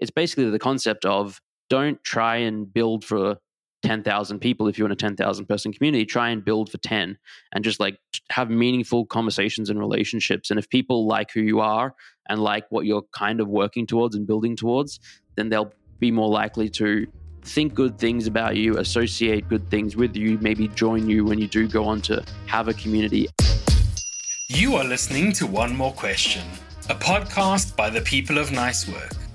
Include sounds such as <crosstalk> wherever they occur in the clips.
it's basically the concept of don't try and build for 10,000 people if you're in a 10,000 person community. Try and build for 10 and just like have meaningful conversations and relationships. And if people like who you are and like what you're kind of working towards and building towards then they'll be more likely to think good things about you associate good things with you maybe join you when you do go on to have a community. You are listening to one more question a podcast by the people of nice work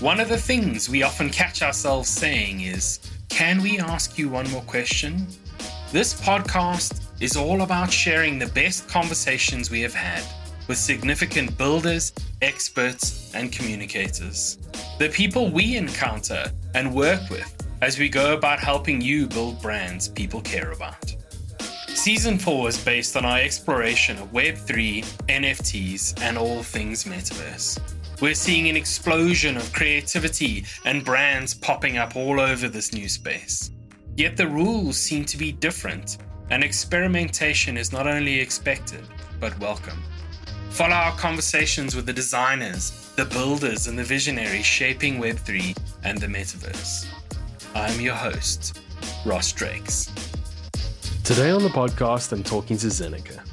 one of the things we often catch ourselves saying is can we ask you one more question? This podcast is all about sharing the best conversations we have had with significant builders, experts, and communicators. The people we encounter and work with as we go about helping you build brands people care about. Season 4 is based on our exploration of Web3, NFTs, and all things metaverse. We're seeing an explosion of creativity and brands popping up all over this new space. Yet the rules seem to be different, and experimentation is not only expected, but welcome. Follow our conversations with the designers, the builders, and the visionaries shaping Web3 and the metaverse. I'm your host, Ross Drakes. Today on the podcast, I'm talking to Zeneca.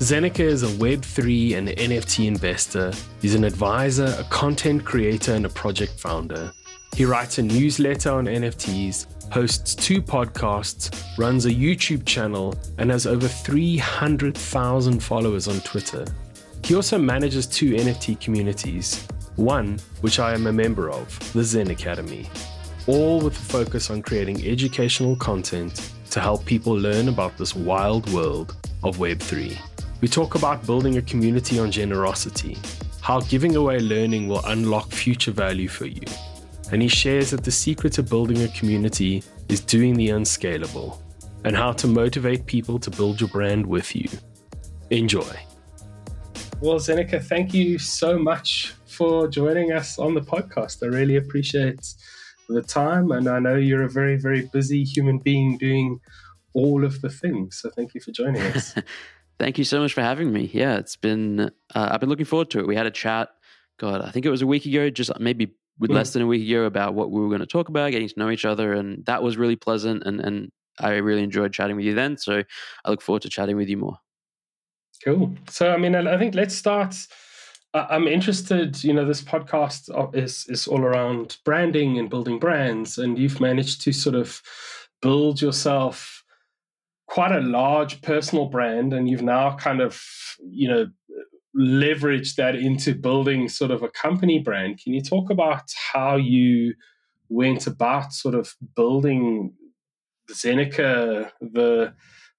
Zeneca is a Web3 and NFT investor. He's an advisor, a content creator, and a project founder. He writes a newsletter on NFTs, hosts two podcasts, runs a YouTube channel, and has over 300,000 followers on Twitter. He also manages two NFT communities, one, which I am a member of, the Zen Academy, all with a focus on creating educational content to help people learn about this wild world of Web3. We talk about building a community on generosity, how giving away learning will unlock future value for you. And he shares that the secret to building a community is doing the unscalable, and how to motivate people to build your brand with you. Enjoy. Well, Zeneca, thank you so much for joining us on the podcast. I really appreciate the time, and I know you're a very, very busy human being doing all of the things. So thank you for joining us. <laughs> Thank you so much for having me. Yeah, it's been, uh, I've been looking forward to it. We had a chat, God, I think it was a week ago, just maybe with less than a week ago about what we were going to talk about, getting to know each other. And that was really pleasant. And, and I really enjoyed chatting with you then. So I look forward to chatting with you more. Cool. So, I mean, I think let's start. I'm interested, you know, this podcast uh, is, is all around branding and building brands. And you've managed to sort of build yourself quite a large personal brand and you've now kind of you know leveraged that into building sort of a company brand. Can you talk about how you went about sort of building zeneca the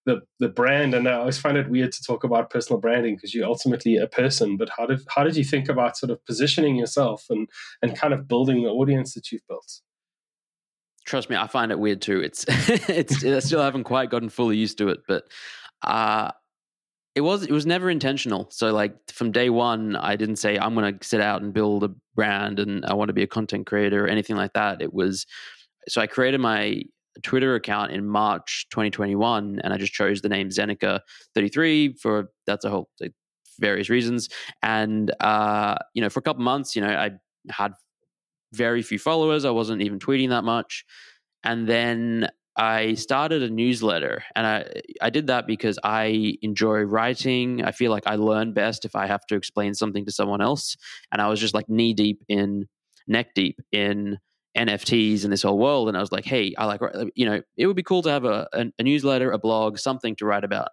the the brand? And i always find it weird to talk about personal branding because you're ultimately a person but how did how did you think about sort of positioning yourself and and kind of building the audience that you've built trust me, I find it weird too. It's <laughs> it's I still haven't quite gotten fully used to it, but uh it was it was never intentional. So like from day one, I didn't say I'm going to sit out and build a brand and I want to be a content creator or anything like that. It was so I created my Twitter account in March 2021, and I just chose the name Zeneca 33 for that's a whole like, various reasons. And uh, you know, for a couple months, you know, I had very few followers. I wasn't even tweeting that much. And then I started a newsletter and I I did that because I enjoy writing. I feel like I learn best if I have to explain something to someone else. And I was just like knee deep in neck deep in NFTs and this whole world. And I was like, hey, I like you know, it would be cool to have a, a, a newsletter, a blog, something to write about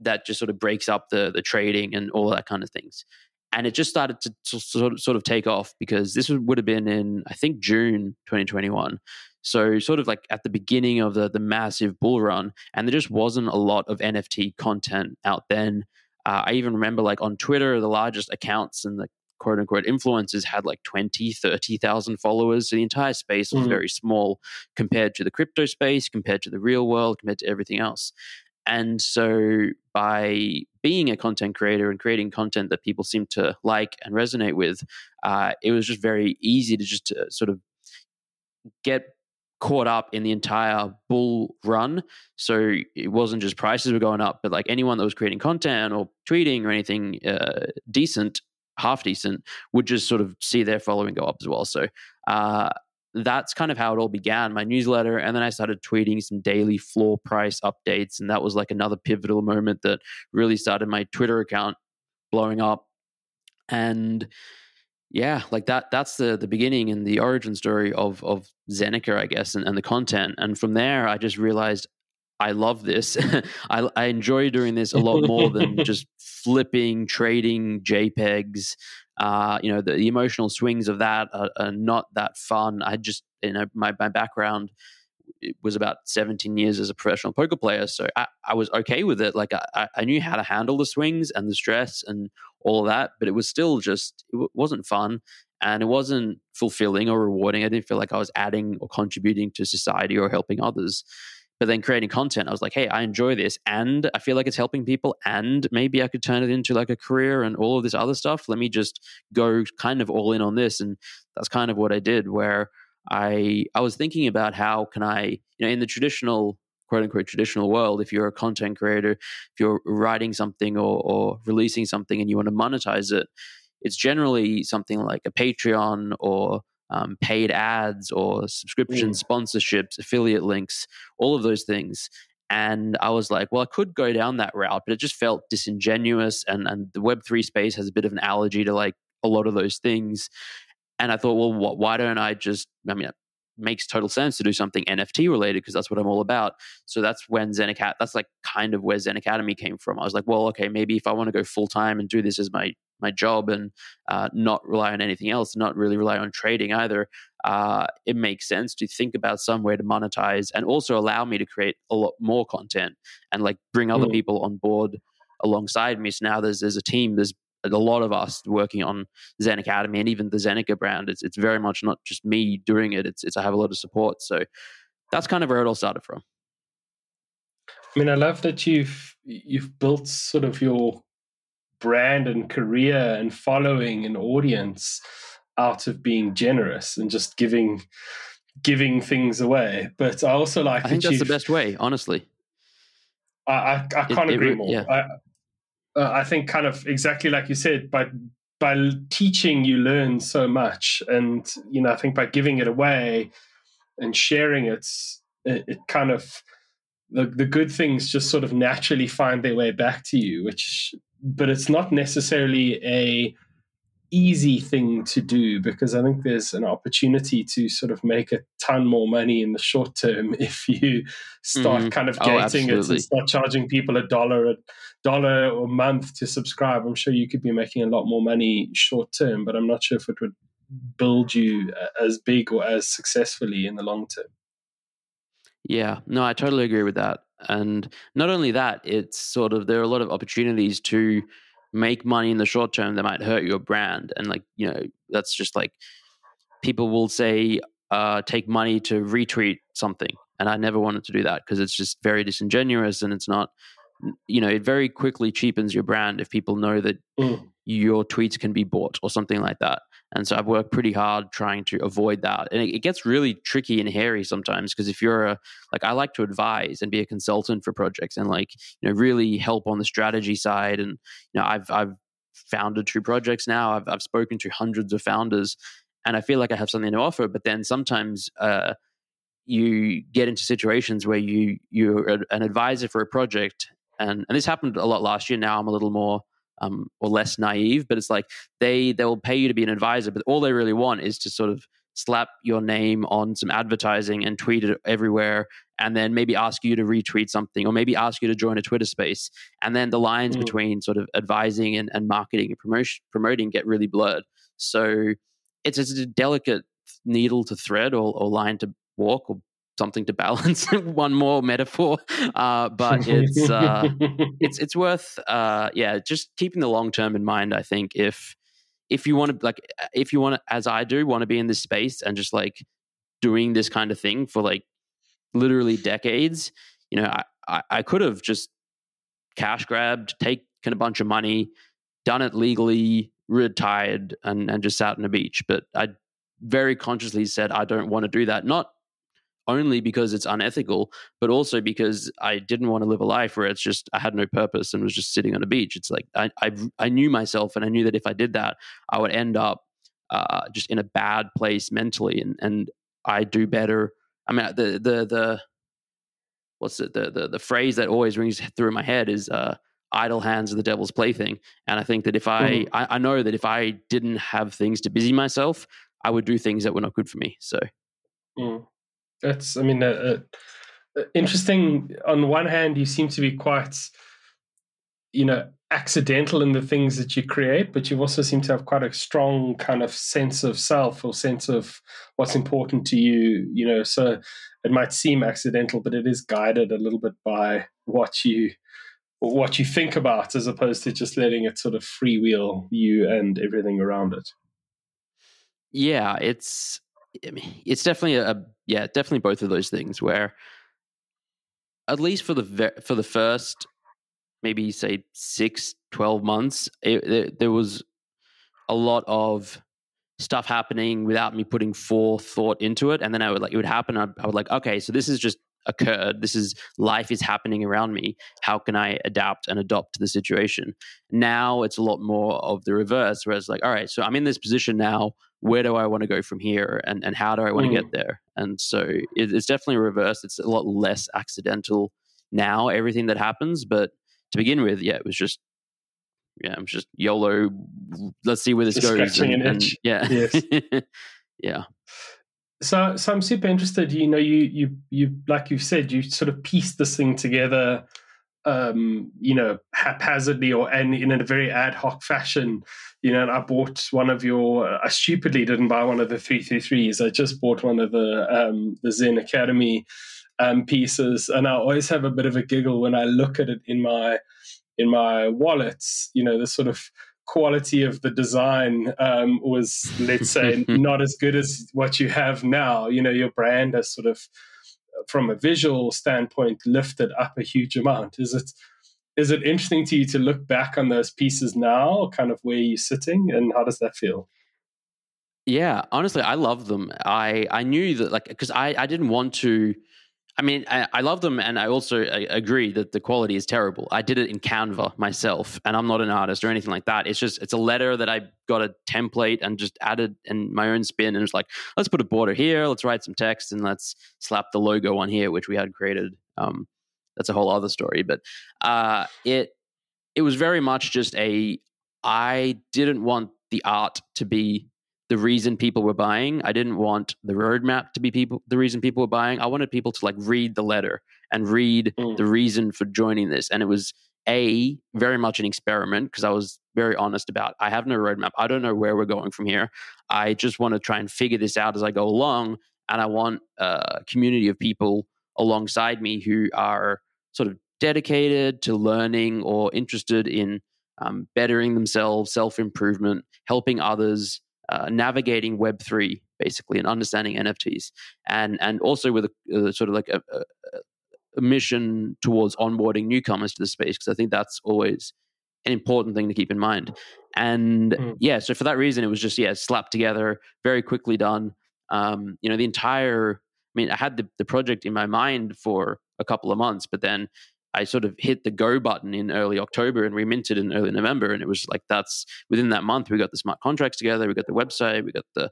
that just sort of breaks up the the trading and all that kind of things and it just started to, to sort of sort of take off because this would have been in I think June 2021. So sort of like at the beginning of the the massive bull run, and there just wasn't a lot of NFT content out then. Uh, I even remember like on Twitter, the largest accounts and the quote unquote influencers had like 20, 30,000 followers. So the entire space was mm. very small compared to the crypto space, compared to the real world, compared to everything else. And so by being a content creator and creating content that people seem to like and resonate with, uh, it was just very easy to just uh, sort of get caught up in the entire bull run. So it wasn't just prices were going up, but like anyone that was creating content or tweeting or anything uh, decent half decent would just sort of see their following go up as well. So uh, that's kind of how it all began my newsletter. And then I started tweeting some daily floor price updates. And that was like another pivotal moment that really started my Twitter account blowing up. And yeah, like that that's the the beginning and the origin story of of Zeneca, I guess, and, and the content. And from there I just realized I love this. <laughs> I, I enjoy doing this a lot more than <laughs> just flipping, trading JPEGs. Uh, you know, the, the, emotional swings of that are, are, not that fun. I just, you know, my, my background was about 17 years as a professional poker player. So I, I was okay with it. Like I, I knew how to handle the swings and the stress and all of that, but it was still just, it wasn't fun and it wasn't fulfilling or rewarding. I didn't feel like I was adding or contributing to society or helping others. But then creating content, I was like, hey, I enjoy this and I feel like it's helping people. And maybe I could turn it into like a career and all of this other stuff. Let me just go kind of all in on this. And that's kind of what I did, where I I was thinking about how can I, you know, in the traditional quote unquote traditional world, if you're a content creator, if you're writing something or, or releasing something and you want to monetize it, it's generally something like a Patreon or um, paid ads or subscription mm. sponsorships, affiliate links, all of those things. And I was like, well, I could go down that route, but it just felt disingenuous. And, and the Web3 space has a bit of an allergy to like a lot of those things. And I thought, well, what, why don't I just, I mean, it makes total sense to do something NFT related because that's what I'm all about. So that's when Zen Academy, that's like kind of where Zen Academy came from. I was like, well, okay, maybe if I want to go full time and do this as my my job and uh, not rely on anything else, not really rely on trading either, uh, it makes sense to think about some way to monetize and also allow me to create a lot more content and like bring other mm. people on board alongside me. So now there's there's a team, there's a lot of us working on Zen Academy and even the Zeneca brand. It's it's very much not just me doing it. It's it's I have a lot of support. So that's kind of where it all started from. I mean, I love that you've you've built sort of your brand and career and following and audience out of being generous and just giving giving things away. But I also like. I think that's the best way, honestly. I I, I can't it, agree it, more. Yeah. I, uh, I think kind of exactly like you said, by by teaching you learn so much, and you know I think by giving it away and sharing it, it, it kind of the, the good things just sort of naturally find their way back to you, which but it's not necessarily a easy thing to do because I think there's an opportunity to sort of make a ton more money in the short term <laughs> if you start mm. kind of oh, gating oh, it and start charging people a dollar a dollar a month to subscribe. I'm sure you could be making a lot more money short term, but I'm not sure if it would build you uh, as big or as successfully in the long term. Yeah, no, I totally agree with that. And not only that, it's sort of there are a lot of opportunities to make money in the short term that might hurt your brand. And like, you know, that's just like people will say, uh, take money to retweet something. And I never wanted to do that because it's just very disingenuous and it's not, you know, it very quickly cheapens your brand if people know that mm. your tweets can be bought or something like that. And so I've worked pretty hard trying to avoid that. And it, it gets really tricky and hairy sometimes because if you're a, like, I like to advise and be a consultant for projects and like, you know, really help on the strategy side. And, you know, I've, I've founded two projects now. I've, I've spoken to hundreds of founders and I feel like I have something to offer. But then sometimes, uh, you get into situations where you you're an advisor for a project and and this happened a lot last year now i'm a little more um, or less naive, but it's like they they will pay you to be an advisor, but all they really want is to sort of slap your name on some advertising and tweet it everywhere and then maybe ask you to retweet something or maybe ask you to join a twitter space and then the lines mm. between sort of advising and, and marketing and promotion, promoting get really blurred so it's, it's a delicate needle to thread or, or line to walk or something to balance <laughs> one more metaphor uh, but it's uh, <laughs> it's it's worth uh, yeah just keeping the long term in mind i think if if you want to like if you want to as i do want to be in this space and just like doing this kind of thing for like literally decades you know i i, I could have just cash grabbed taken a bunch of money done it legally retired and and just sat on a beach but i very consciously said i don't want to do that not only because it's unethical, but also because I didn't want to live a life where it's just I had no purpose and was just sitting on a beach. It's like I I, I knew myself and I knew that if I did that, I would end up uh, just in a bad place mentally, and and I do better. I mean, the the the what's it the the the phrase that always rings through my head is uh, idle hands are the devil's plaything. And I think that if I, mm. I, I, know that if I didn't have things to busy myself, I would do things that were not good for me. So mm. That's, I mean, uh, uh, interesting. On one hand, you seem to be quite, you know, accidental in the things that you create, but you also seem to have quite a strong kind of sense of self or sense of what's important to you, you know. So it might seem accidental, but it is guided a little bit by what you what you think about as opposed to just letting it sort of freewheel you and everything around it. Yeah, it's it's definitely a yeah, definitely both of those things where at least for the for the first maybe say six, 12 months, it, it, there was a lot of stuff happening without me putting forethought into it. And then I would like, it would happen. I, I would like, okay, so this is just occurred. This is life is happening around me. How can I adapt and adopt to the situation? Now it's a lot more of the reverse, where it's like, all right, so I'm in this position now. Where do I want to go from here, and and how do I want mm. to get there? And so it, it's definitely reversed. It's a lot less accidental now. Everything that happens, but to begin with, yeah, it was just yeah, I'm just YOLO. Let's see where this just goes. And, and, yeah, yes. <laughs> yeah so so i'm super interested you know you you you like you've said you sort of pieced this thing together um you know haphazardly or and in a very ad hoc fashion. You know and i bought one of your i stupidly didn't buy one of the 333s i just bought one of the um the zen academy um pieces. And i always have a bit of a giggle when i look at it in my in my wallets you know the sort of quality of the design um, was, let's say, <laughs> not as good as what you have now. You know, your brand has sort of, from a visual standpoint, lifted up a huge amount. Is it? Is it interesting to you to look back on those pieces now, kind of where you're sitting, and how does that feel? Yeah, honestly, I love them. I I knew that like because I I didn't want to I mean, I, I, love them, and I also I agree that the quality is terrible. I did it in Canva myself, and I'm not an artist or anything like that. It's just it's a letter that I got a template and just added in my own spin, and it's like let's put a border here, let's write some text, and let's slap the logo on here, which we had created. Um, that's a whole other story, but uh, it it was very much just a. I didn't want the art to be the reason people were buying. I didn't want the roadmap to be people the reason people were buying. I wanted people to like read the letter and read mm. the reason for joining this. And it was a very much an experiment because I was very honest about I have no roadmap. I don't know where we're going from here. I just want to try and figure this out as I go along. And I want a community of people alongside me who are sort of dedicated to learning or interested in um, bettering themselves, self improvement, helping others, uh, navigating Web three basically and understanding NFTs, and and also with a, sort of like a, a, a, mission towards onboarding newcomers to the space because I think that's always an important thing to keep in mind. And mm. yeah, so for that reason, it was just yeah slapped together, very quickly done. Um, you know, the entire. I mean, I had the, the project in my mind for a couple of months, but then I sort of hit the go button in early October and reminted in early November. And it was like that's within that month we got the smart contracts together, we got the website, we got the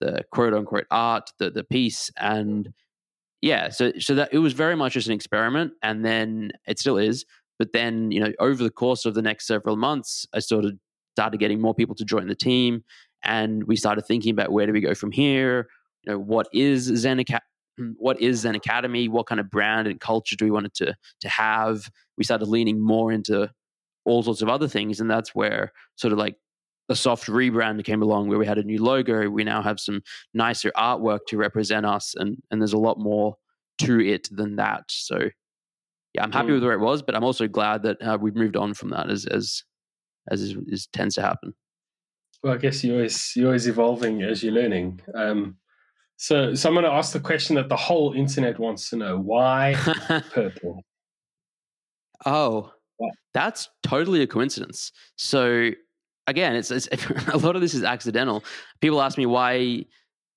the quote unquote art, the the piece, and yeah, so so that it was very much just an experiment, and then it still is. But then you know over the course of the next several months, I sort of started getting more people to join the team, and we started thinking about where do we go from here. You know, what is Zen? <clears throat> what is Zen Academy? What kind of brand and culture do we want it to to have? We started leaning more into all sorts of other things, and that's where sort of like a soft rebrand came along, where we had a new logo. We now have some nicer artwork to represent us, and and there's a lot more to it than that. So yeah, I'm happy mm. with where it was, but I'm also glad that uh, we've moved on from that, as as as is, is, tends to happen. Well, I guess you're always you're always evolving as you're learning. Um, so, so I'm going to ask the question that the whole internet wants to know: Why <laughs> purple? Oh, that's totally a coincidence. So, again, it's, it's <laughs> a lot of this is accidental. People ask me why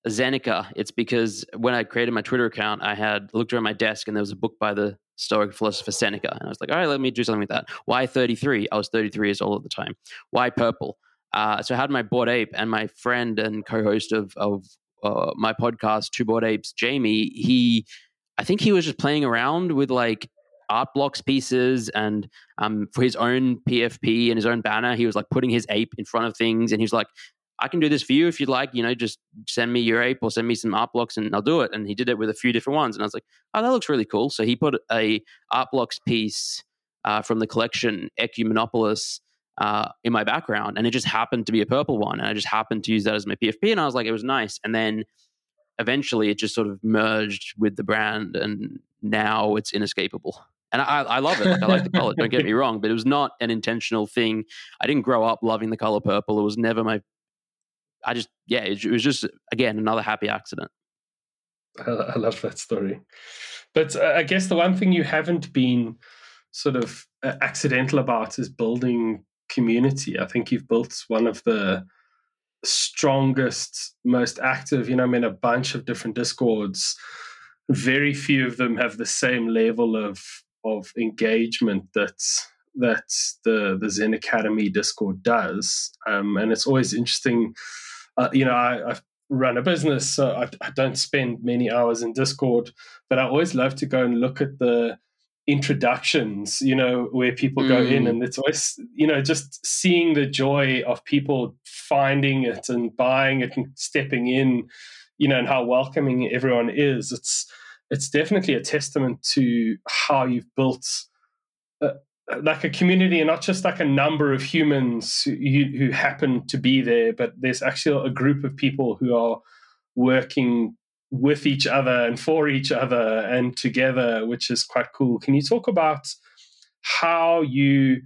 Zeneca, it's because when I created my Twitter account, I had looked around my desk and there was a book by the Stoic philosopher Seneca. And I was like, all right, let me do something with that. Why 33? I was 33 years old at the time. Why purple? Uh, so I had my Bored Ape and my friend and co-host of, of uh, my podcast, Two Bored Apes, Jamie, he, I think he was just playing around with like art blocks pieces and um, for his own PFP and his own banner, he was like putting his ape in front of things and he was like, I can do this for you if you'd like, you know, just send me your ape or send me some art blocks and I'll do it. And he did it with a few different ones. And I was like, oh, that looks really cool. So he put a art blocks piece uh, from the collection Ecumenopolis uh, in my background. And it just happened to be a purple one. And I just happened to use that as my PFP. And I was like, it was nice. And then eventually it just sort of merged with the brand. And now it's inescapable. And I, I love it. Like, I like the color. Don't get me wrong, but it was not an intentional thing. I didn't grow up loving the color purple. It was never my I just, yeah, it, it was just, again, another happy accident. I love that story. But uh, I guess the one thing you haven't been sort of uh, accidental about is building community. I think you've built one of the strongest, most active, you know, I'm in a bunch of different discords. Very few of them have the same level of of engagement that that the the Zen Academy Discord does. Um, and it's always interesting uh, you know, I, I, run a business, so I, I, don't spend many hours in Discord, but I always love to go and look at the introductions, you know, where people mm. go in, mm. and it's always, you know, just seeing the joy of people finding it and buying it and stepping in, you know, and how welcoming everyone is. It's it's definitely a testament to how you've built like a community and not just like a number of humans who, who happen to be there, but there's actually a group of people who are working with each other and for each other and together, which is quite cool. Can you talk about how you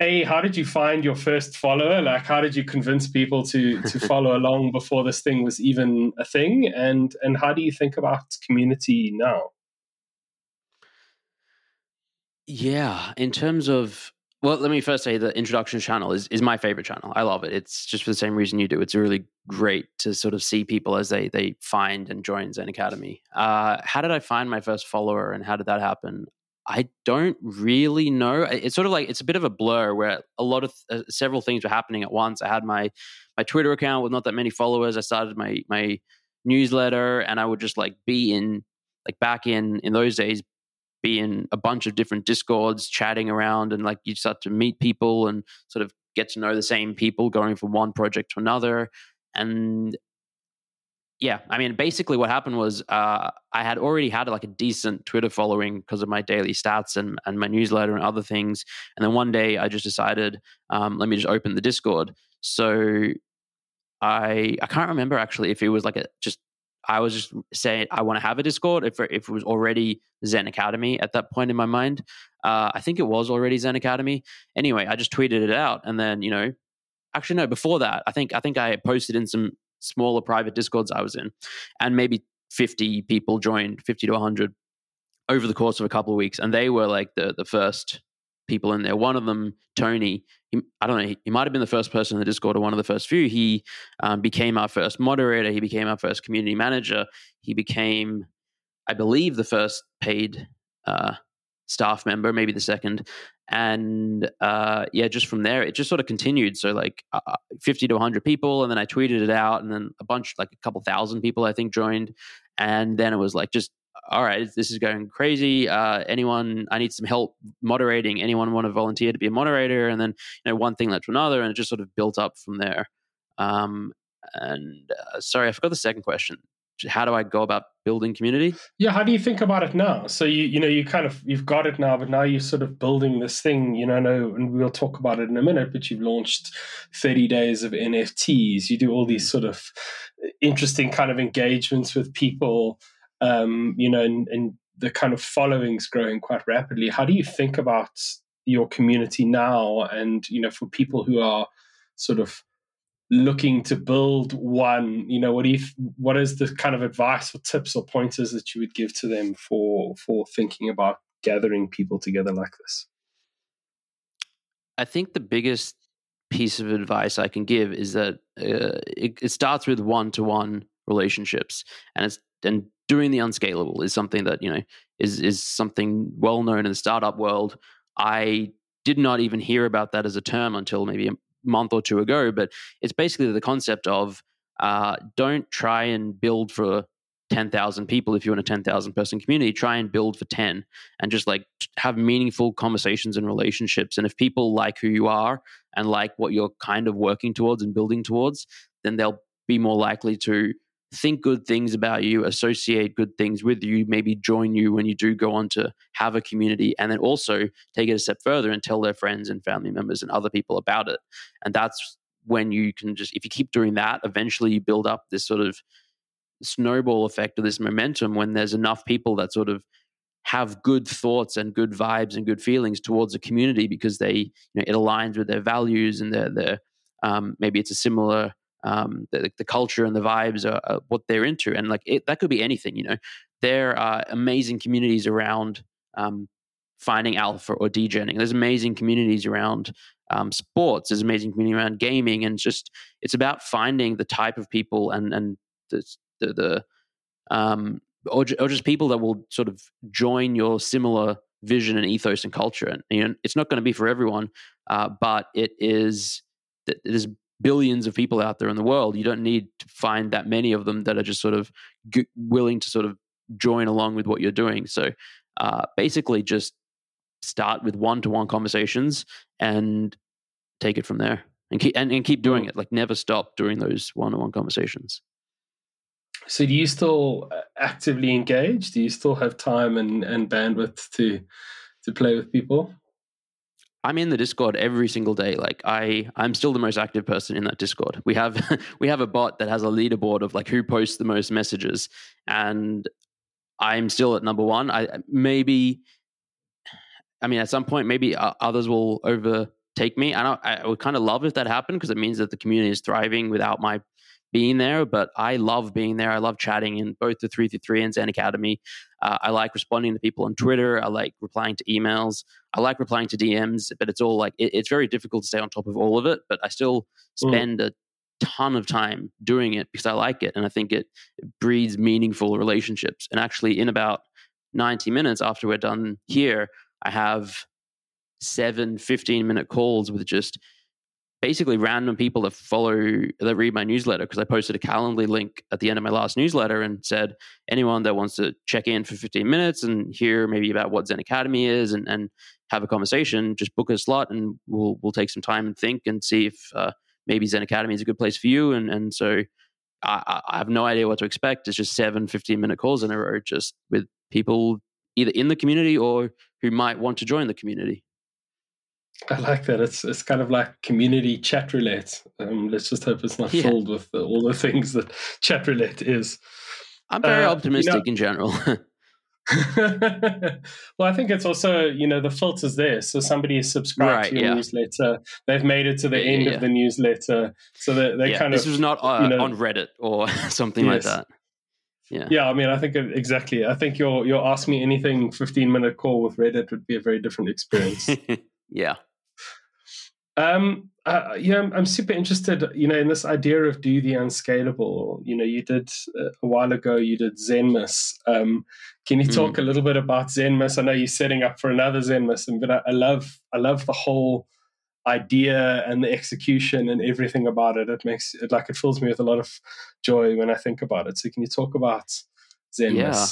a how did you find your first follower? Like how did you convince people to to <laughs> follow along before this thing was even a thing? And and how do you think about community now? Yeah, in terms of well, let me first say the introduction channel is, is my favorite channel. I love it. It's just for the same reason you do. It's really great to sort of see people as they they find and join Zen Academy. Uh, how did I find my first follower and how did that happen? I don't really know. It's sort of like it's a bit of a blur where a lot of uh, several things were happening at once. I had my my Twitter account with not that many followers. I started my my newsletter and I would just like be in like back in in those days be in a bunch of different discords chatting around and like you start to meet people and sort of get to know the same people going from one project to another. And yeah i mean basically what happened was uh, i had already had like a decent twitter following because of my daily stats and, and my newsletter and other things. And then one day i just decided um, let me just open the discord. So i i can't remember actually if it was like a just I was just saying I want to have a Discord if if it was already Zen Academy at that point in my mind. Uh, I think it was already Zen Academy. Anyway, I just tweeted it out, and then you know, actually no, before that, I think I think I posted in some smaller private Discords I was in, and maybe fifty people joined, fifty to hundred over the course of a couple of weeks, and they were like the the first people in there. One of them, Tony, he, I don't know, he, he, might have been the first person in the Discord or one of the first few. He um, became our first moderator. He became our first community manager. He became, I believe, the first paid uh, staff member, maybe the second. And uh, yeah, just from there, it just sort of continued. So like uh, uh 50 to 100 people, and then I tweeted it out, and then a bunch, like a couple thousand people, I think, joined. And then it was like just all right, this is going crazy. Uh, anyone, I need some help moderating. Anyone want to volunteer to be a moderator? And then, you know, one thing led to another, and it just sort of built up from there. Um, and uh, sorry, I forgot the second question. How do I go about building community? Yeah, how do you think about it now? So you, you know, you kind of you've got it now, but now you're sort of building this thing. You know, and we'll talk about it in a minute. But you've launched 30 days of NFTs. You do all these sort of interesting kind of engagements with people um, you know, and, and the kind of following's growing quite rapidly. How do you think about your community now? And you know, for people who are sort of looking to build one, you know, what do you, what is the kind of advice or tips or pointers that you would give to them for for thinking about gathering people together like this? I think the biggest piece of advice I can give is that uh, it, it starts with one to one relationships, and it's and doing the unscalable is something that you know is is something well known in the startup world. I did not even hear about that as a term until maybe a month or two ago, but it's basically the concept of uh, don't try and build for 10,000 people if you're in a 10,000 person community try and build for 10 and just like have meaningful conversations and relationships and if people like who you are and like what you're kind of working towards and building towards then they'll be more likely to think good things about you associate good things with you maybe join you when you do go on to have a community and then also take it a step further and tell their friends and family members and other people about it. And that's when you can just if you keep doing that eventually you build up this sort of snowball effect of this momentum when there's enough people that sort of have good thoughts and good vibes and good feelings towards a community because they you know it aligns with their values and their their um, maybe it's a similar um, the, the culture and the vibes are, are what they're into and like it, that could be anything you know there are amazing communities around um, finding alpha or degenning there's amazing communities around um, sports there's amazing community around gaming and just it's about finding the type of people and and the, the, the um, or, or just people that will sort of join your similar vision and ethos and culture. And you know, it's not going to be for everyone, uh, but it is. There's billions of people out there in the world. You don't need to find that many of them that are just sort of g- willing to sort of join along with what you're doing. So uh, basically, just start with one-to-one conversations and take it from there, and keep and, and keep doing it. Like never stop doing those one-to-one conversations. So do you still uh, actively engage? Do you still have time and, and bandwidth to to play with people? I'm in the Discord every single day. Like I, I'm still the most active person in that Discord. We have <laughs> we have a bot that has a leaderboard of like who posts the most messages, and I'm still at number one. I maybe, I mean, at some point maybe uh, others will overtake me. I I would kind of love if that happened because it means that the community is thriving without my being there, but I love being there. I love chatting in both the 333 and Zen Academy. Uh, I like responding to people on Twitter. I like replying to emails. I like replying to DMs, but it's all like, it, it's very difficult to stay on top of all of it, but I still mm. spend mm. a ton of time doing it because I like it. And I think it, it breeds meaningful relationships. And actually, in about 90 minutes after we're done here, I have seven 15 minute calls with just basically random people that follow that read my newsletter because I posted a Calendly link at the end of my last newsletter and said anyone that wants to check in for 15 minutes and hear maybe about what Zen Academy is and, and have a conversation, just book a slot and we'll we'll take some time and think and see if uh, maybe Zen Academy is a good place for you. And and so I, I have no idea what to expect. It's just seven 15 minute calls in a row, just with people either in the community or who might want to join the community. I like that. It's it's kind of like community chat roulette. Um, let's just hope it's not yeah. filled with the, all the things that chat roulette is. I'm very uh, optimistic you know, in general. <laughs> <laughs> well, I think it's also you know the filters there. So somebody is subscribed right, to your yeah. newsletter. They've made it to the yeah, end of the newsletter, so they they kind this of this was not uh, you know, on Reddit or <laughs> something yes. like that. Yeah. Yeah, I mean, I think exactly. I think your your ask me anything 15 minute call with Reddit would be a very different experience. yeah. Um, uh, yeah, I'm, I'm, super interested, you know, in this idea of do the unscalable. You know, you did uh, a while ago, you did Zenmas. Um, can you talk mm. a little bit about Zenmas? I know you're setting up for another Zenmas, but I, I love, I love the whole idea and the execution and everything about it. It makes it like it fills me with a lot of joy when I think about it. So, can you talk about Zenmas? Yeah.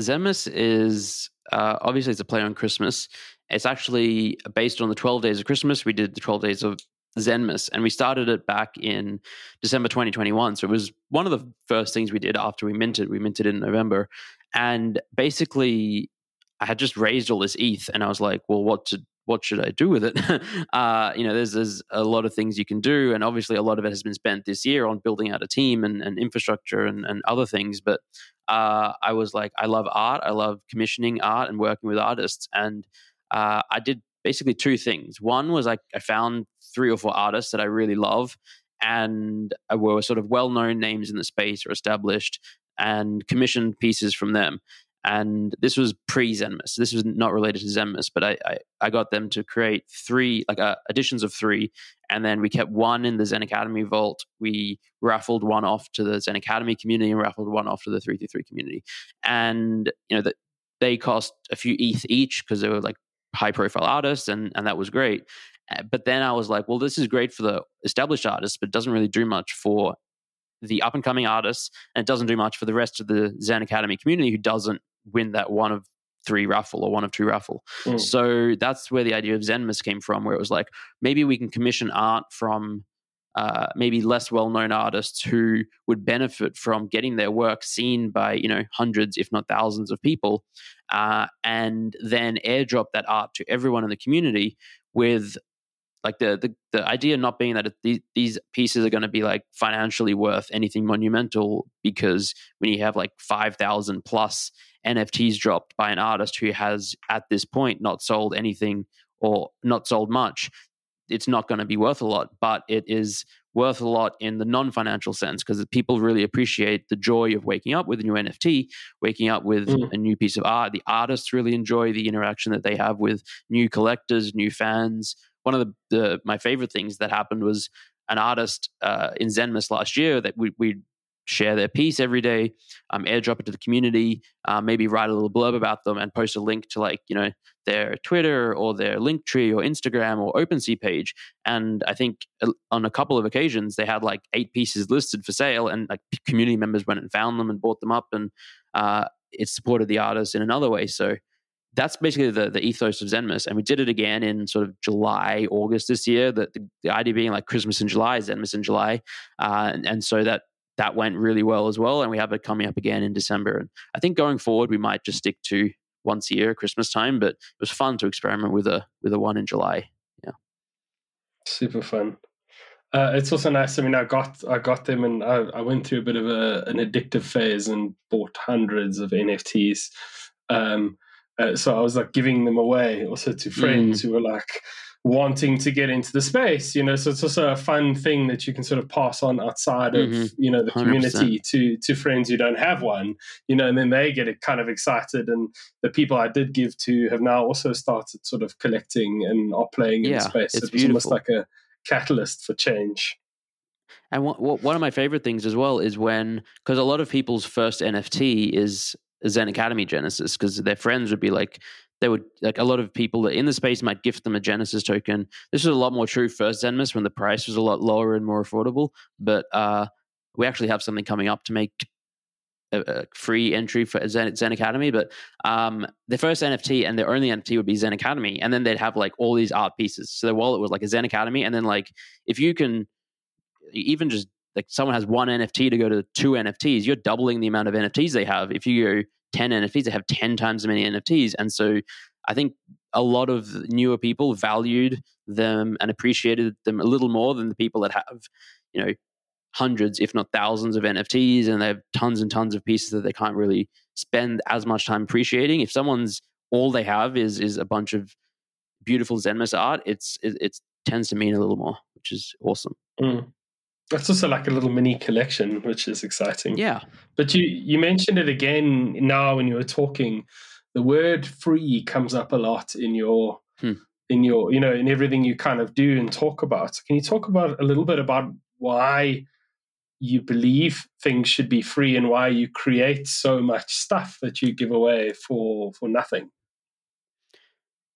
Zenmas is uh, obviously it's a play on Christmas. It's actually based on the 12 days of Christmas. We did the 12 days of Zenmas, and we started it back in December 2021. So it was one of the first things we did after we minted. We minted in November, and basically, I had just raised all this ETH, and I was like, "Well, what to what should I do with it? <laughs> uh, you know, there's there's a lot of things you can do, and obviously a lot of it has been spent this year on building out a team and, and infrastructure and, and other things. But uh, I was like, I love art, I love commissioning art and working with artists, and uh, I did basically two things. One was like I found three or four artists that I really love and were sort of well known names in the space or established and commissioned pieces from them. and this was pre Zenmas. This was not related to Zenmas, but I, I, I got them to create three like uh, editions of three, and then we kept one in the Zen Academy vault. We raffled one off to the Zen Academy community and raffled one off to the three three three community, and you know that they cost a few ETH each because they were like high profile artists, and and that was great. But then I was like, well, this is great for the established artists, but doesn't really do much for the up and coming artists, and it doesn't do much for the rest of the Zen Academy community who doesn't win that one of three raffle or one of two raffle. Mm. So that's where the idea of Zenmas came from, where it was like maybe we can commission art from uh, maybe less well-known artists who would benefit from getting their work seen by you know hundreds, if not thousands, of people, uh, and then airdrop that art to everyone in the community with like the the, the idea not being that it, these, these pieces are going to be like financially worth anything monumental because when you have like 5000 plus nfts dropped by an artist who has at this point not sold anything or not sold much it's not going to be worth a lot but it is worth a lot in the non-financial sense because people really appreciate the joy of waking up with a new nft waking up with mm. a new piece of art the artists really enjoy the interaction that they have with new collectors new fans one of the, the my favorite things that happened was an artist uh, in Zenmas last year that we we share their piece every day, um, airdrop it to the community, uh, maybe write a little blurb about them and post a link to like you know their Twitter or their Linktree or Instagram or OpenSea page. And I think uh, on a couple of occasions they had like eight pieces listed for sale, and like community members went and found them and bought them up, and uh, it supported the artist in another way. So that's basically the, the ethos of Zenmas. And we did it again in sort of July, August this year. The, the, the idea being like Christmas in July, Zenmas in July. Uh, and, and, so that that went really well as well. And we have it coming up again in December. And I think going forward, we might just stick to once a year, Christmas time. But it was fun to experiment with a with a one in July. Yeah, super fun. Uh, it's also nice. I mean, I got I got them, and I, I went through a bit of a, an addictive phase and bought hundreds of NFTs. Um, uh, so I was like giving them away also to friends mm. who were like wanting to get into the space, you know. So it's also a fun thing that you can sort of pass on outside of mm-hmm. you know the 100%. community to to friends who don't have one, you know, and then they get it kind of excited. And the people I did give to have now also started sort of collecting and are playing in the space. So it was almost like a catalyst for change. And one of my favorite things as well is when, because a lot of people's first NFT is Zen Academy Genesis because their friends would be like, they would like a lot of people that in the space might gift them a Genesis token. This was a lot more true first Zenmas when the price was a lot lower and more affordable. But uh, we actually have something coming up to make a, a free entry for Zen, Zen Academy. But um, their first NFT and their only NFT would be Zen Academy, and then they'd have like all these art pieces. So their wallet was like a Zen Academy, and then like if you can even just like someone has one NFT to go to two NFTs, you're doubling the amount of NFTs they have. If you go 10 NFTs, they have 10 times as many NFTs. And so I think a lot of newer people valued them and appreciated them a little more than the people that have, you know, hundreds, if not thousands of NFTs and they have tons and tons of pieces that they can't really spend as much time appreciating. If someone's all they have is is a bunch of beautiful Zenmas art, it's it, it tends to mean a little more, which is awesome. Mm. That's also like a little mini collection, which is exciting. Yeah. But you you mentioned it again now when you were talking. The word free comes up a lot in your hmm. in your you know in everything you kind of do and talk about. Can you talk about a little bit about why you believe things should be free and why you create so much stuff that you give away for for nothing?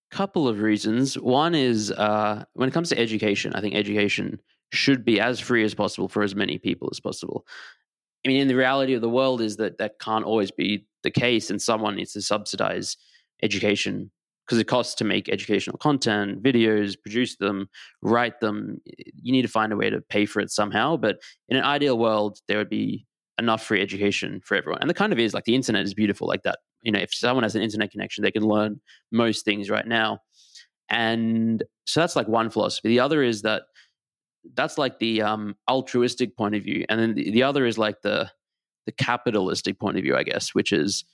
Couple of reasons. One is uh, when it comes to education, I think education should be as free as possible for as many people as possible. I mean, in the reality of the world is that that can't always be the case, and someone needs to subsidize education because it costs to make educational content, videos, produce them, write them. You need to find a way to pay for it somehow. But in an ideal world, there would be enough free education for everyone. And the kind of is like the internet is beautiful like that. You know, if someone has an internet connection, they can learn most things right now. And so that's like one philosophy. The other is that that's like the um, altruistic point of view, and then the, the other is like the the capitalistic point of view, I guess, which is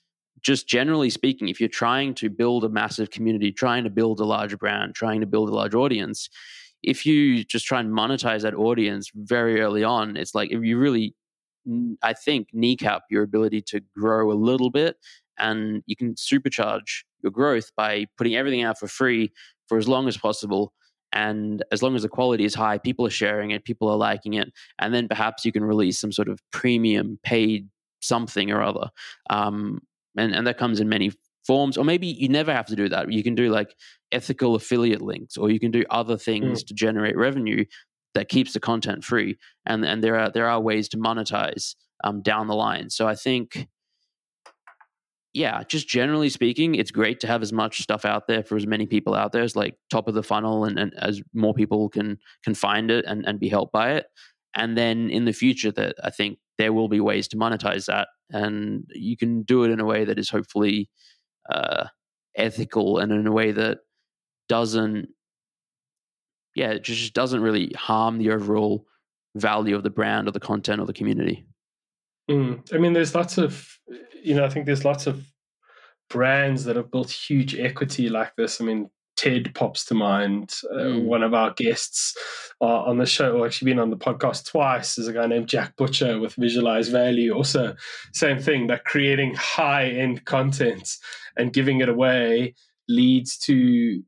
just generally speaking, if you're trying to build a massive community, trying to build a large brand, trying to build a large audience, if you just try and monetize that audience very early on, it's like if you really, I think, kneecap your ability to grow a little bit and you can supercharge your growth by putting everything out for free for as long as possible and as long as the quality is high people are sharing it people are liking it and then perhaps you can release some sort of premium paid something or other um, and, and that comes in many forms or maybe you never have to do that you can do like ethical affiliate links or you can do other things mm. to generate revenue that keeps the content free and and there are there are ways to monetize um, down the line so i think yeah, just generally speaking, it's great to have as much stuff out there for as many people out there as like top of the funnel and, and as more people can can find it and, and be helped by it. And then in the future that I think there will be ways to monetize that and you can do it in a way that is hopefully uh, ethical and in a way that doesn't yeah, it just doesn't really harm the overall value of the brand or the content or the community. Mm. I mean, there's lots of you know, I think there's lots of brands that have built huge equity like this. I mean, Ted pops to mind. Uh, mm. One of our guests uh, on the show, or actually been on the podcast twice, is a guy named Jack Butcher with Visualize Value. Also, same thing that creating high end content and giving it away leads to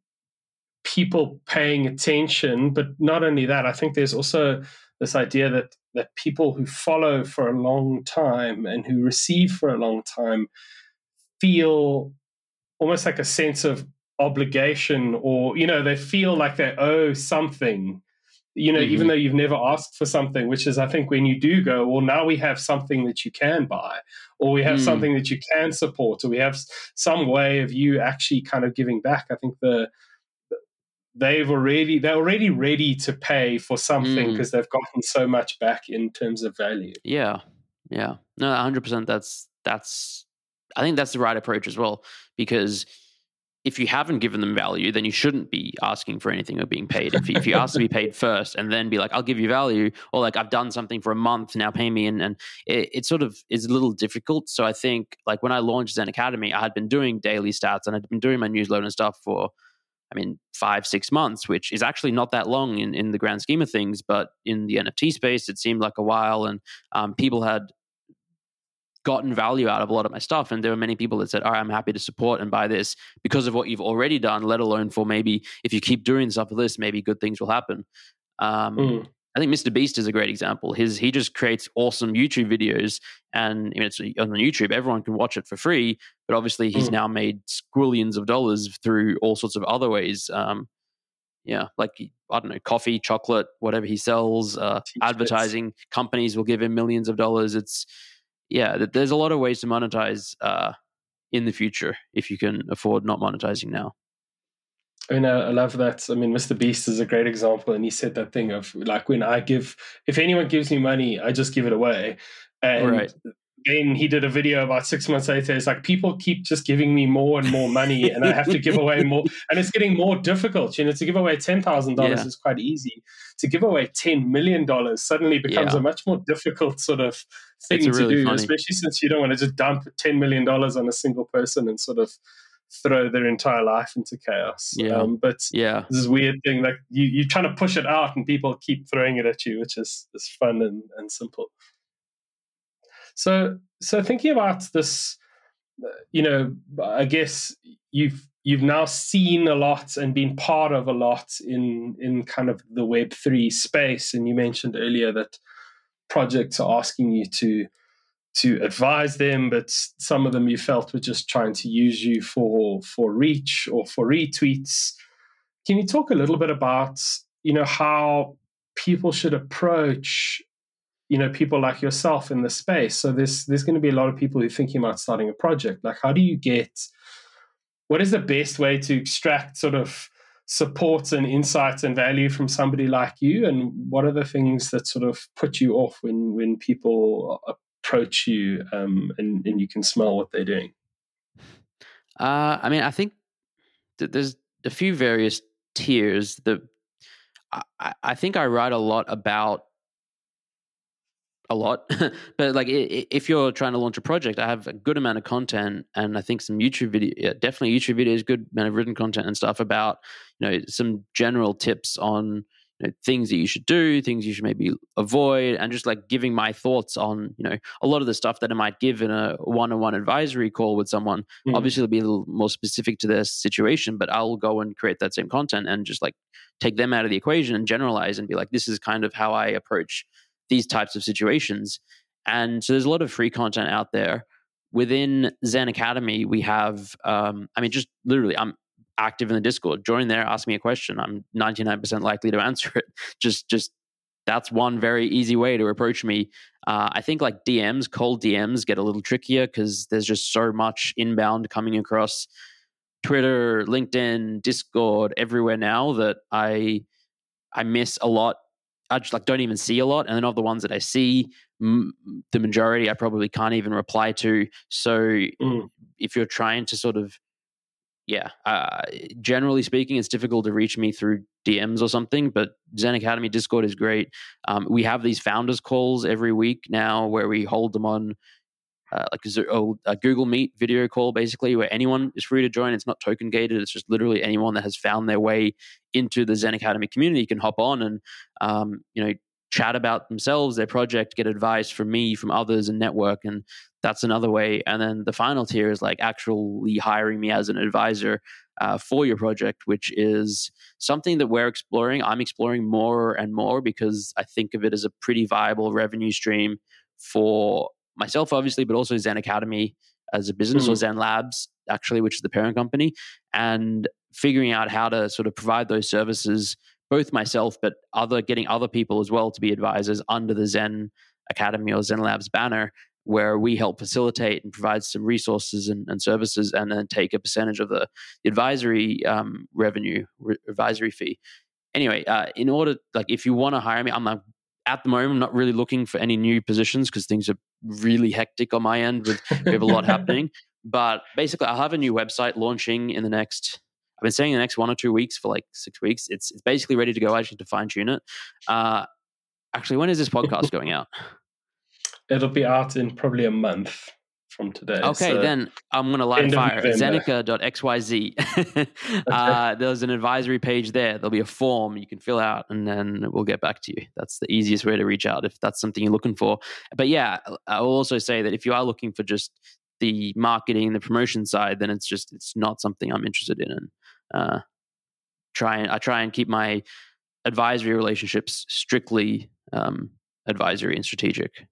people paying attention. But not only that, I think there's also this idea that that people who follow for a long time and who receive for a long time feel almost like a sense of obligation or you know they feel like they owe something you know mm-hmm. even though you've never asked for something which is i think when you do go well now we have something that you can buy or we have mm. something that you can support or we have some way of you actually kind of giving back i think the they've already they're already ready to pay for something because mm. they've gotten so much back in terms of value. Yeah, yeah, no, hundred percent. That's that's I think that's the right approach as well because if you haven't given them value, then you shouldn't be asking for anything or being paid. If you, if you ask to be paid <laughs> first and then be like, I'll give you value, or like I've done something for a month, now pay me, and and it, it sort of is a little difficult. So I think like when I launched Zen Academy, I had been doing daily stats and I'd been doing my newsletter and stuff for I mean, five, six months, which is actually not that long in, in the grand scheme of things. But in the NFT space, it seemed like a while. And um, people had gotten value out of a lot of my stuff. And there were many people that said, All right, I'm happy to support and buy this because of what you've already done, let alone for maybe if you keep doing stuff with this, maybe good things will happen. Um, mm. I think Mr. Beast is a great example. His he just creates awesome YouTube videos, and I mean, it's on YouTube. Everyone can watch it for free, but obviously he's mm. now made squillions of dollars through all sorts of other ways. Um, yeah, like I don't know, coffee, chocolate, whatever he sells, uh, advertising companies will give him millions of dollars. It's yeah, there's a lot of ways to monetize uh, in the future if you can afford not monetizing now. I mean, I, love that. I mean, Mr. Beast is a great example, and he said that thing of like when I give, if anyone gives me money, I just give it away. And right. then he did a video about six months later. It's like people keep just giving me more and more money, and I have to give away more, <laughs> and it's getting more difficult. You know, to give away ten thousand yeah. dollars is quite easy. To give away ten million dollars suddenly becomes yeah. a much more difficult sort of thing to do, funny. especially since you don't want to just dump ten million dollars on a single person and sort of throw their entire life into chaos. Yeah. Um, but yeah, this is weird thing like you you're trying to push it out and people keep throwing it at you, which is is fun and, and simple. So so thinking about this, you know, I guess you've you've now seen a lot and been part of a lot in in kind of the Web three space, and you mentioned earlier that projects are asking you to to advise them, but some of them you felt were just trying to use you for for reach or for retweets. Can you talk a little bit about you know how people should approach you know people like yourself in the space? So there's there's going to be a lot of people who are thinking about starting a project. Like, how do you get what is the best way to extract sort of support and insights and value from somebody like you and what are the things that sort of put you off when when people approach you um, and, and you can smell what they're doing? Uh, I mean, I think th- there's a few various tiers. The I, I think I write a lot about a lot, <laughs> but like if you're trying to launch a project, I have a good amount of content, and I think some YouTube video, yeah, definitely YouTube videos, good amount of written content and stuff about you know some general tips on know, things that you should do, things you should maybe avoid, and just like giving my thoughts on you know a lot of the stuff that I might give in a one-on-one advisory call with someone. Mm. Obviously, it'll be a little more specific to their situation, but I'll go and create that same content and just like take them out of the equation and generalize and be like, this is kind of how I approach these types of situations. And so there's a lot of free content out there. Within Zen Academy, we have, um, I mean, just literally, I'm active in the Discord. Join there, ask me a question. I'm 99% likely to <laughs> answer it. Just, just that's one very easy way to approach me. Uh, I think like DMs, cold DMs get a little trickier because there's just so much inbound coming across Twitter, LinkedIn, Discord, everywhere now that I I miss a lot. I just like don't even see a lot, and then of the ones that I see, m- the majority I probably can't even reply to. So mm. if you're trying to sort of yeah, uh, generally speaking, it's difficult to reach me through DMs or something. But Zen Academy Discord is great. Um, we have these founders calls every week now, where we hold them on uh, like a, oh, a, Google Meet video call, basically, where anyone is free to join. It's not token gated. It's just literally anyone that has found their way into the Zen Academy community can hop on and um, you know chat about themselves, their project, get advice from me, from others, and network. And that's another way. And then the final tier is like actually hiring me as an advisor uh, for your project, which is something that we're exploring. I'm exploring more and more because I think of it as a pretty viable revenue stream for myself, obviously, but also Zen Academy as a business mm-hmm. or Zen Labs, actually, which is the parent company, and figuring out how to sort of provide those services, both myself, but other getting other people as well to be advisors under the Zen Academy or Zen Labs banner where we help facilitate and provide some resources and, and services and then take a percentage of the, advisory um, revenue re- advisory fee. Anyway uh, in order like if you want to hire me i'm like, at the moment I'm not really looking for any new positions because things are really hectic on my end with we have a lot <laughs> happening. But basically i'll have a new website launching in the next i've been saying the next one or two weeks for like six weeks it's, it's basically ready to go i just need to fine tune it uh, actually when is this podcast going out It'll be out in probably a month from today. Okay, so then I'm going to light a fire. Zeneca.xyz. <laughs> uh, there's an advisory page there. There'll be a form you can fill out, and then we'll get back to you. That's the easiest way to reach out if that's something you're looking for. But yeah, I will also say that if you are looking for just the marketing, the promotion side, then it's just it's not something I'm interested in. And uh, try and I try and keep my advisory relationships strictly um, advisory and strategic.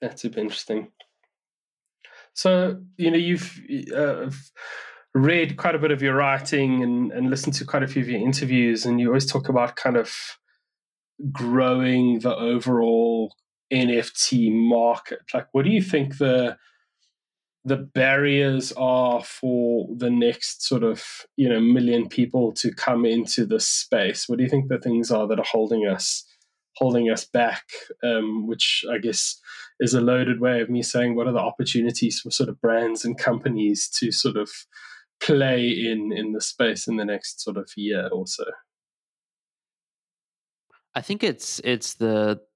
That's super interesting. So, you know, you've uh, read quite a bit of your writing and, and listened to quite a few of your interviews, and you always talk about kind of growing the overall NFT market. Like, what do you think the the barriers are for the next sort of you know million people to come into this space? What do you think the things are that are holding us holding us back? Um, which I guess is a loaded way of me saying what are the opportunities for sort of brands and companies to sort of play in in the space in the next sort of year or so i think it's it's the the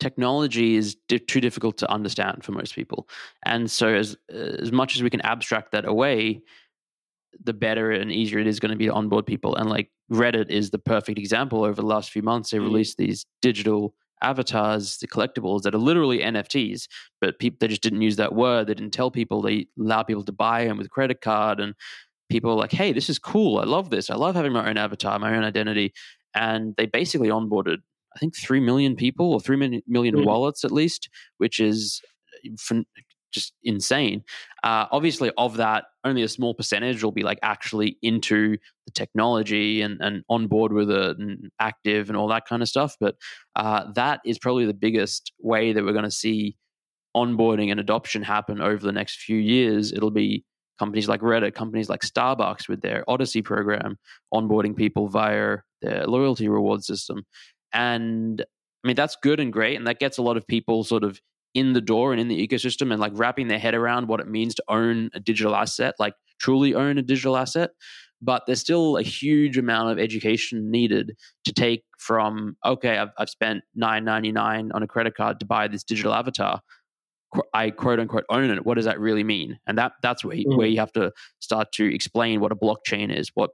technology is di- too difficult to understand for most people and so as as much as we can abstract that away the better and easier it is going to be to onboard people and like reddit is the perfect example over the last few months they mm. released these digital avatars, the collectibles that are literally NFTs, but people they just didn't use that word. They didn't tell people. They allow people to buy them with credit card, and people are like, "Hey, this is cool. I love this. I love having my own avatar, my own identity." And they basically onboarded, I think, three million people or three million, million mm. wallets at least, which is just insane. Uh, obviously, of that, only a small percentage will be like actually into the technology and, and on board with it and active and all that kind of stuff. But uh, that is probably the biggest way that we're going to see onboarding and adoption happen over the next few years. It'll be companies like Reddit, companies like Starbucks with their Odyssey program, onboarding people via their loyalty reward system. And I mean, that's good and great. And that gets a lot of people sort of in the door and in the ecosystem and like wrapping their head around what it means to own a digital asset, like truly own a digital asset. But there's still a huge amount of education needed to take from okay, I've, I've spent nine ninety nine on a credit card to buy this digital avatar. I quote unquote own it. What does that really mean? And that that's where mm. where you have to start to explain what a blockchain is, what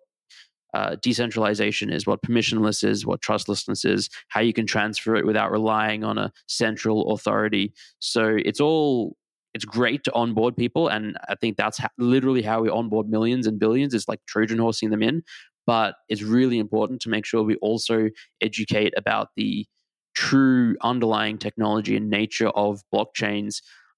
uh, decentralization is, what permissionless is, what trustlessness is, how you can transfer it without relying on a central authority. So it's all it's great to onboard people, and I think that's ha- literally how we onboard millions and billions. It's like Trojan horsing them in, but it's really important to make sure we also educate about the true underlying technology and nature of blockchains.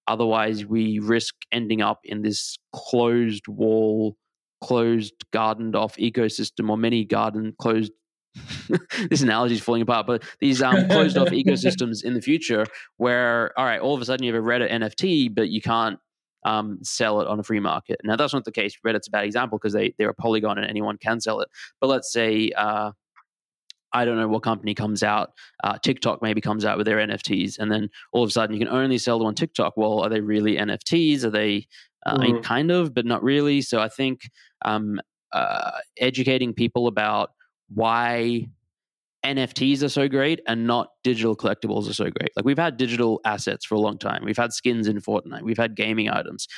Otherwise, we risk ending up in this closed wall closed, gardened off ecosystem or many garden closed. <laughs> this analogy is falling apart, but these um, closed off <laughs> ecosystems in the future where, all right, all of a sudden you have a Reddit NFT, but you can't um, sell it on a free market. Now, that's not the case. Reddit's a bad example because they, they're a polygon and anyone can sell it. But let's say, uh, I don't know what company comes out. Uh, TikTok maybe comes out with their NFTs, and then all of a sudden you can only sell them on TikTok. Well, are they really NFTs? Are they uh, mm. kind of, but not really? So I think um, uh, educating people about why NFTs are so great and not digital collectibles are so great. Like we've had digital assets for a long time. We've had skins in Fortnite. We've had gaming items.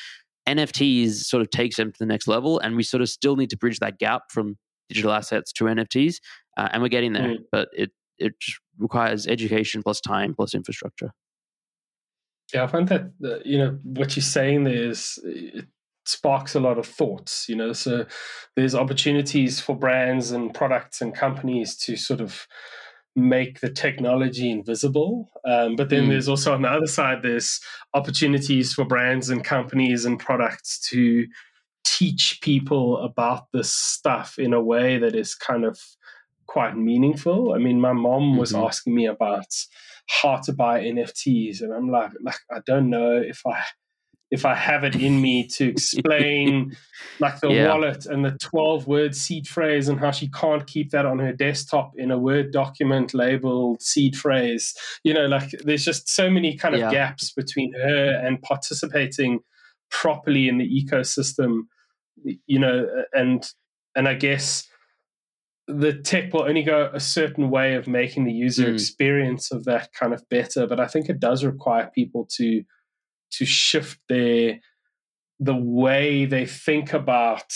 NFTs sort of takes them to the next level, and we sort of still need to bridge that gap from digital assets to NFTs, uh, and we're getting there. Mm. But it it requires education plus time plus infrastructure. Yeah, I find that you know what you're saying there is it sparks a lot of thoughts. You know, so there's opportunities for brands and products and companies to sort of make the technology invisible. Um, but then mm. there's also on the other side, there's opportunities for brands and companies and products to teach people about this stuff in a way that is kind of quite meaningful. I mean, my mom was mm-hmm. asking me about how to buy NFTs, and I'm like, like I don't know if I if I have it in me to <laughs> explain like the yeah. wallet and the 12 word seed phrase and how she can't keep that on her desktop in a Word document labeled seed phrase. You know, like there's just so many kind of yeah. gaps between her and participating properly in the ecosystem, you know, and and I guess the tech will only go a certain way of making the user mm. experience of that kind of better. But I think it does require people to to shift their the way they think about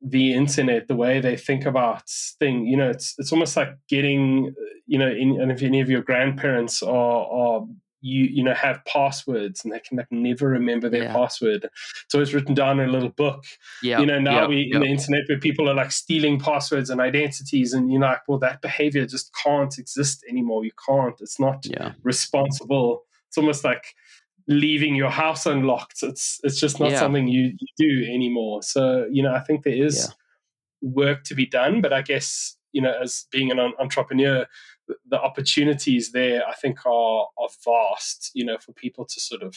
the internet, the way they think about thing. You know, it's it's almost like getting you know, in, and if any of your grandparents are are you you know have passwords and they can like never remember their yeah. password. It's always written down in a little book. Yeah. You know, now we in the internet where people are like stealing passwords and identities and you're like, well, that behavior just can't exist anymore. You can't. It's not responsible. It's almost like leaving your house unlocked. It's it's just not something you, you, do anymore. So, you know, I think there is work to be done, but I guess, you know, as being an entrepreneur, the opportunities there, I think, are are vast. You know, for people to sort of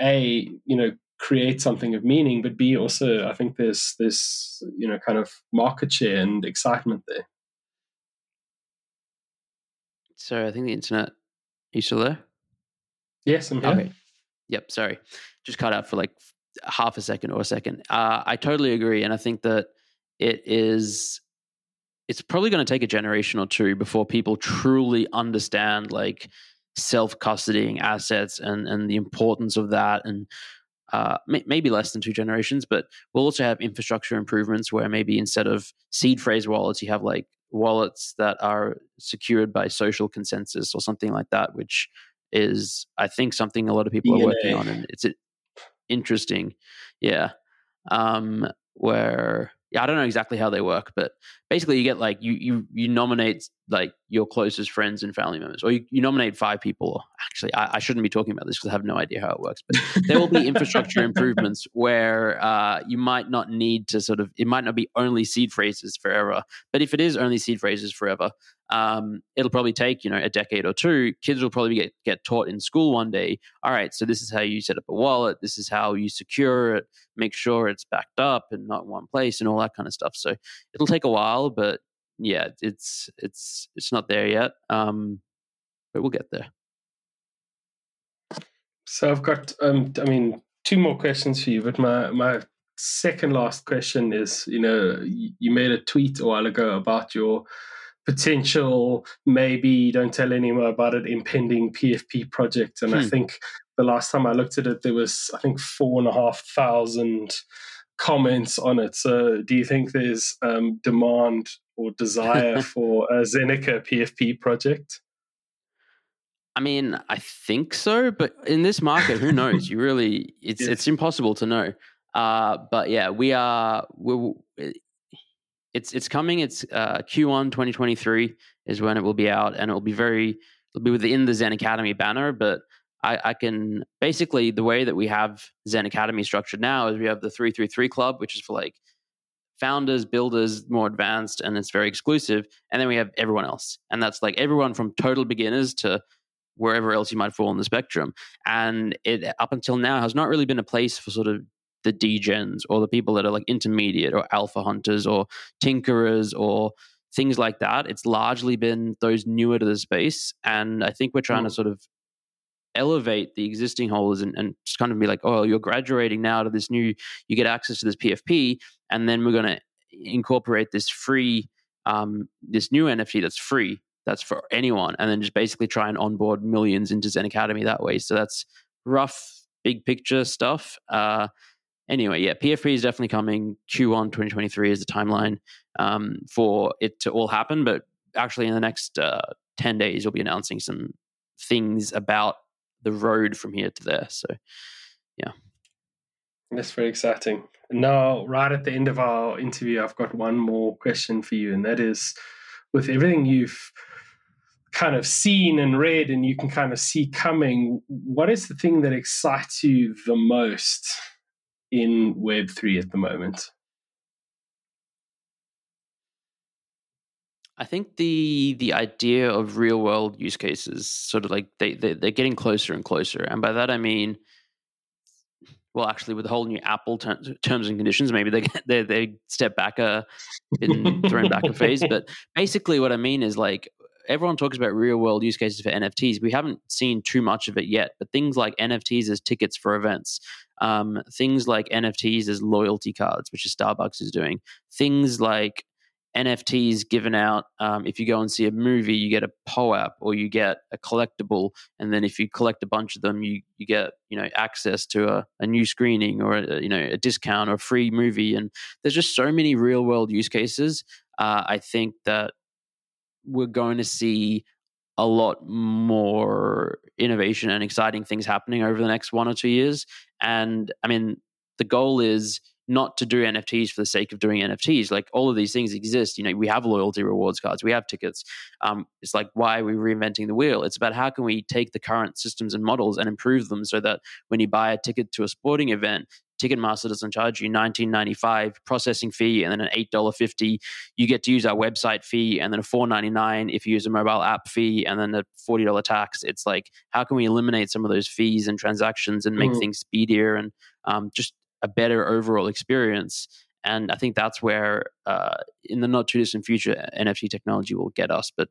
a you know create something of meaning, but b also I think there's this you know kind of market share and excitement there. So I think the internet. Are you still there? Yes, I'm here. Okay. Yep. Sorry, just cut out for like half a second or a second. Uh, I totally agree, and I think that it is it's probably going to take a generation or two before people truly understand like self custodying assets and and the importance of that and uh, may, maybe less than two generations, but we'll also have infrastructure improvements where maybe instead of seed phrase wallets, you have like wallets that are secured by social consensus or something like that, which is, I think, something a lot of people DNA. are working on, and it's interesting, yeah. Um, where yeah, I don't know exactly how they work, but basically you get like you you you nominate like your closest friends and family members, or you, you nominate five people. Actually, I, I shouldn't be talking about this because I have no idea how it works. But there will be infrastructure improvements <laughs> where uh, you might not need to sort of it might not be only seed phrases forever, but if it is only seed phrases forever, um, it'll probably take you know a decade or two. Kids will probably get get taught in school one day. All right, so this is how you set up a wallet. This is how you secure it. Make sure it's backed up and not in one place and all that kind of stuff. So it'll take a while, but yeah, it's it's it's not there yet. Um, but we'll get there. So I've got, um, I mean, two more questions for you. But my my second last question is, you know, you made a tweet a while ago about your potential, maybe don't tell anyone about it, impending PFP project. And hmm. I think the last time I looked at it, there was, I think, four and a half thousand comments on it. So, do you think there's um, demand or desire <laughs> for a Zeneca PFP project? I mean, I think so, but in this market, who knows? you really, it's <laughs> yes. it's impossible to know. Uh, but yeah, we are. we it's it's coming. It's uh, Q1 2023 is when it will be out, and it will be very. It'll be within the Zen Academy banner, but I, I, can basically the way that we have Zen Academy structured now is we have the 333 club, which is for like founders, builders, more advanced, and it's very exclusive. And then we have everyone else. And that's like everyone from total beginners to wherever else you might fall on the spectrum. And it up until now has not really been a place for sort of the degens or the people that are like intermediate or alpha hunters or tinkerers or things like that. It's largely been those newer to the space. And I think we're trying mm. to sort of elevate the existing holders and, and just kind of be like, oh, you're graduating now to this new, you get access to this PFP, and then we're going to incorporate this free, um, this new NFT that's free, that's for anyone, and then just basically try and onboard millions into Zen Academy that way. So that's rough, big picture stuff. Uh, anyway, yeah, PFP is definitely coming. Q1 2023 is the timeline um, for it to all happen, but actually in the next uh, 10 days, you'll be announcing some things about the road from here to there. So, yeah. That's very exciting. Now, right at the end of our interview, I've got one more question for you, and that is with everything you've kind of seen and read and you can kind of see coming, what is the thing that excites you the most in Web3 at the moment? I think the the idea of real world use cases sort of like they, they they're getting closer and closer, and by that I mean, well, actually, with the whole new Apple ter- terms and conditions, maybe they <laughs> they they step back a in thrown back a phase. <laughs> But basically, what I mean is like everyone talks about real world use cases for NFTs. We haven't seen too much of it yet, but things like NFTs as tickets for events, um, things like NFTs as loyalty cards, which is Starbucks is doing, things like NFTs given out. Um, if you go and see a movie, you get a POAP or you get a collectible, and then if you collect a bunch of them, you you get you know access to a, a new screening or a, you know a discount or a free movie. And there's just so many real world use cases. Uh, I think that we're going to see a lot more innovation and exciting things happening over the next one or two years. And I mean, the goal is not to do NFTs for the sake of doing NFTs. Like all of these things exist. You know, we have loyalty rewards cards, we have tickets. Um, it's like why are we reinventing the wheel? It's about how can we take the current systems and models and improve them so that when you buy a ticket to a sporting event, Ticketmaster doesn't charge you 19.95 processing fee and then an $8.50. You get to use our website fee and then a $4.99 if you use a mobile app fee and then a $40 tax. It's like, how can we eliminate some of those fees and transactions and make mm. things speedier and um, just a better overall experience. And I think that's where, uh, in the not too distant future, NFT technology will get us. But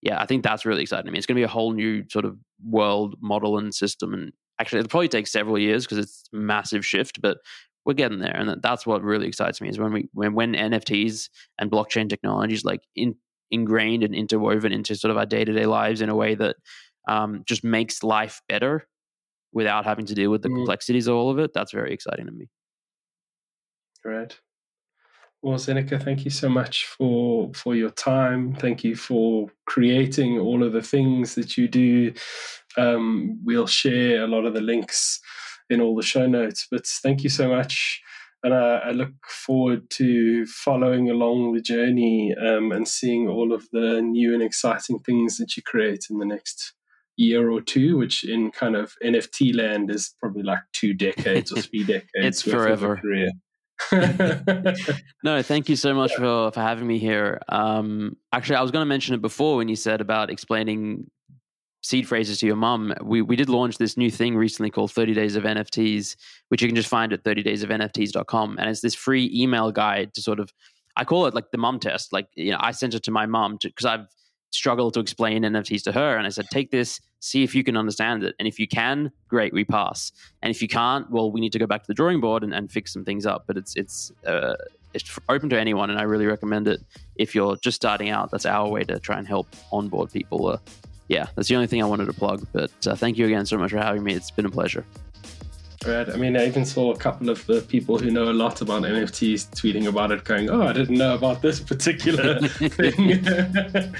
yeah, I think that's really exciting. I mean, it's going to be a whole new sort of world model and system. And actually, it'll probably take several years because it's a massive shift, but we're getting there. And that's what really excites me is when we when, when NFTs and blockchain technologies like in, ingrained and interwoven into sort of our day to day lives in a way that um, just makes life better without having to deal with the mm. complexities of all of it. That's very exciting to me. Great. Well, Zeneca, thank you so much for for your time. Thank you for creating all of the things that you do. Um, we'll share a lot of the links in all the show notes. But thank you so much, and I, I look forward to following along the journey um, and seeing all of the new and exciting things that you create in the next year or two, which in kind of NFT land is probably like two decades or <laughs> three decades. it's forever. <laughs> no, thank you so much for, for having me here. Um, actually, I was going to mention it before when you said about explaining seed phrases to your mom. We, we did launch this new thing recently called 30 Days of NFTs, which you can just find at 30daysofnfts.com. And it's this free email guide to sort of, I call it like the mom test. Like, you know, I sent it to my mom because I've struggled to explain NFTs to her. And I said, take this, see if you can understand it. And if you can, great, we pass. And if you can't, well, we need to go back to the drawing board and, and fix some things up. But it's it's uh, it's open to anyone, and I really recommend it if you're just starting out. That's our way to try and help onboard people. Uh, yeah, that's the only thing I wanted to plug. But uh, thank you again so much for having me. It's been a pleasure. Right. I mean, I even saw a couple of the people who know a lot about NFTs tweeting about it, going, "Oh, I didn't know about this particular <laughs> thing." <laughs>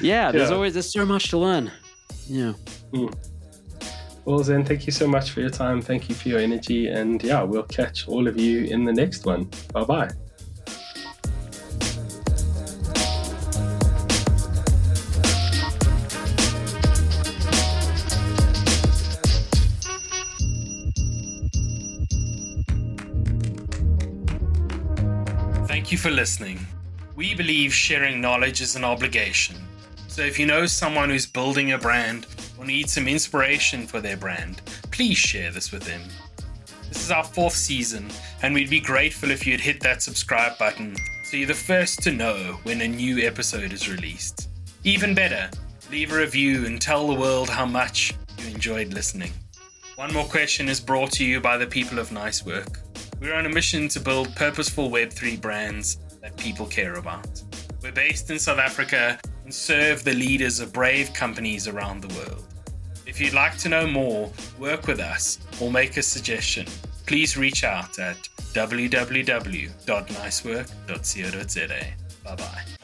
yeah, there's yeah. always there's so much to learn. Yeah. Mm. Well, Zen, thank you so much for your time. Thank you for your energy, and yeah, we'll catch all of you in the next one. Bye bye. You for listening. We believe sharing knowledge is an obligation. So if you know someone who's building a brand or needs some inspiration for their brand, please share this with them. This is our fourth season, and we'd be grateful if you'd hit that subscribe button so you're the first to know when a new episode is released. Even better, leave a review and tell the world how much you enjoyed listening. One More Question is brought to you by the people of Nice Work. We're on a mission to build purposeful Web3 brands that people care about. We're based in South Africa and serve the leaders of brave companies around the world. If you'd like to know more, work with us, or make a suggestion, please reach out at www.nicework.co.za. Bye bye.